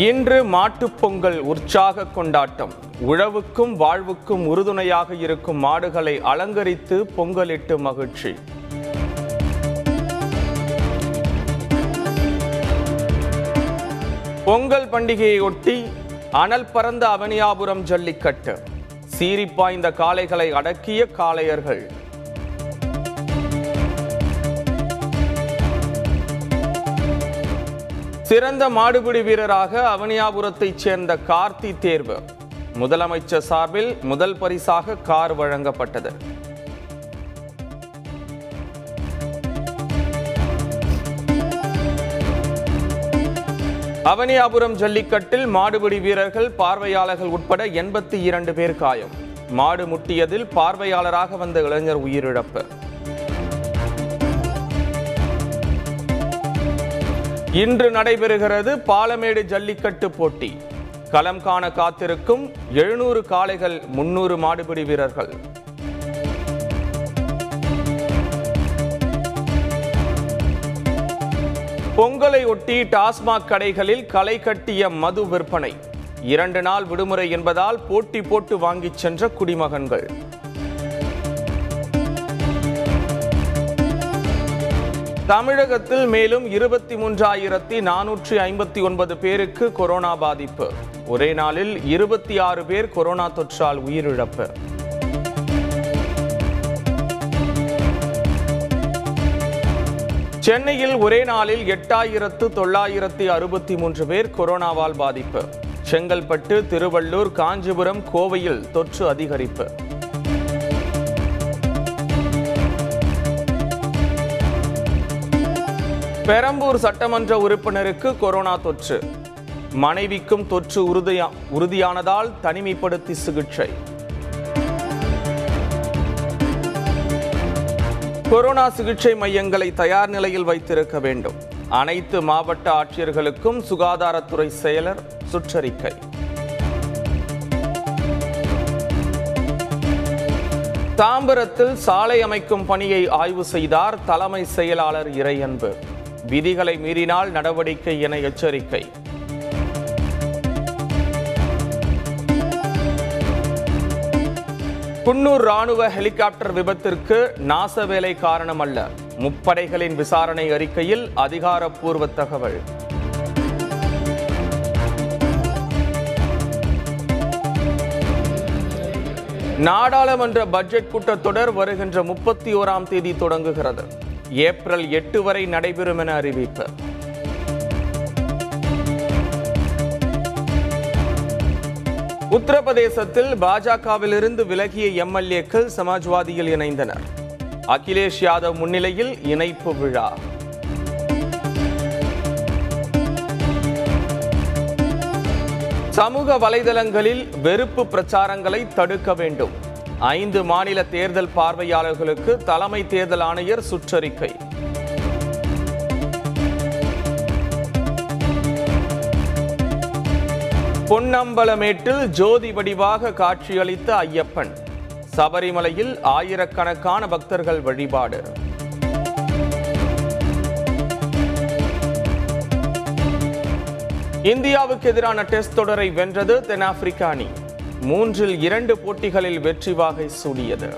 இன்று மாட்டுப் பொங்கல் உற்சாக கொண்டாட்டம். உழவுக்கும் வாழ்வுக்கும் உறுதுணையாக இருக்கும் மாடுகளை அலங்கரித்து பொங்கலிட்டு மகிழ்ச்சி. பொங்கல் பண்டிகையொட்டி அனல் பறந்த அவனியாபுரம் ஜல்லிக்கட்டு. சீறிப்பாய்ந்த காளைகளை அடக்கிய காளையர்கள். சிறந்த மாடுபிடி வீரராக அவனியாபுரத்தைச் சேர்ந்த கார்த்தி தேர்வு. முதலமைச்சர் சார்பில் முதல் பரிசாக கார் வழங்கப்பட்டது. அவனியாபுரம் ஜல்லிக்கட்டில் மாடுபிடி வீரர்கள் பார்வையாளர்கள் உட்பட எண்பத்தி இரண்டு பேர் காயம். மாடு முட்டியதில் பார்வையாளராக வந்த இளைஞர் உயிரிழப்பு. இன்று நடைபெறுகிறது பாலமேடு ஜல்லிக்கட்டு போட்டி. களம் காண காத்திருக்கும் எழுநூறு காளைகள் முன்னூறு மாடுபிடி வீரர்கள். பொங்கலை ஒட்டி டாஸ்மாக் கடைகளில் களை கட்டிய மது விற்பனை. இரண்டு நாள் விடுமுறை என்பதால் போட்டி போட்டு வாங்கிச் சென்ற குடிமகன்கள். தமிழகத்தில் மேலும் இருபத்தி மூன்றாயிரத்தி நானூற்றி ஐம்பத்தி ஒன்பது பேருக்கு கொரோனா பாதிப்பு. ஒரே நாளில் இருபத்தி ஆறு பேர் கொரோனா தொற்றால் உயிரிழப்பு. சென்னையில் ஒரே நாளில் எட்டாயிரத்து தொள்ளாயிரத்தி அறுபத்தி மூன்று பேர் கொரோனாவால் பாதிப்பு. செங்கல்பட்டு திருவள்ளூர் காஞ்சிபுரம் கோவையில் தொற்று அதிகரிப்பு. பெரம்பூர் சட்டமன்ற உறுப்பினருக்கு கொரோனா தொற்று. மனைவிக்கும் தொற்று உறுதியா உறுதியானதால் தனிமைப்படுத்தி சிகிச்சை. கொரோனா சிகிச்சை மையங்களை தயார் நிலையில் வைத்திருக்க வேண்டும். அனைத்து மாவட்ட ஆட்சியர்களுக்கும் சுகாதாரத்துறை செயலர் சுற்றறிக்கை. தாம்பரத்தில் சாலை அமைக்கும் பணியை ஆய்வு செய்தார் தலைமை செயலாளர் இறையன்பு. விதிகளை மீறினால் நடவடிக்கை என எச்சரிக்கை. குன்னூர் ராணுவ ஹெலிகாப்டர் விபத்திற்கு நாச வேலை காரணமல்ல. முப்படைகளின் விசாரணை அறிக்கையில் அதிகாரப்பூர்வ தகவல். நாடாளுமன்ற பட்ஜெட் கூட்டத்தொடர் வருகின்ற முப்பத்தி ஓராம் தேதி தொடங்குகிறது. ஏப்ரல் எட்டு வரை நடைபெறும் என அறிவிப்பு. உத்தரப்பிரதேசத்தில் பாஜகவிலிருந்து விலகிய எம்எல்ஏக்கள் சமாஜ்வாதியில் இணைந்தனர். அகிலேஷ் யாதவ் முன்னிலையில் இணைப்பு விழா. சமூக வலைதளங்களில் வெறுப்பு பிரச்சாரங்களை தடுக்க வேண்டும். ஐந்து மாநில தேர்தல் பார்வையாளர்களுக்கு தலைமை தேர்தல் ஆணையர் சுற்றறிக்கை. பொன்னம்பலமேட்டில் ஜோதி வடிவாக காட்சியளித்த ஐயப்பன். சபரிமலையில் ஆயிரக்கணக்கான பக்தர்கள் வழிபாடு. இந்தியாவுக்கு எதிரான டெஸ்ட் தொடரை வென்றது தென்னாப்பிரிக்க அணி. மூன்றில் இரண்டு போட்டிகளில் வெற்றி வாகை சூடியது.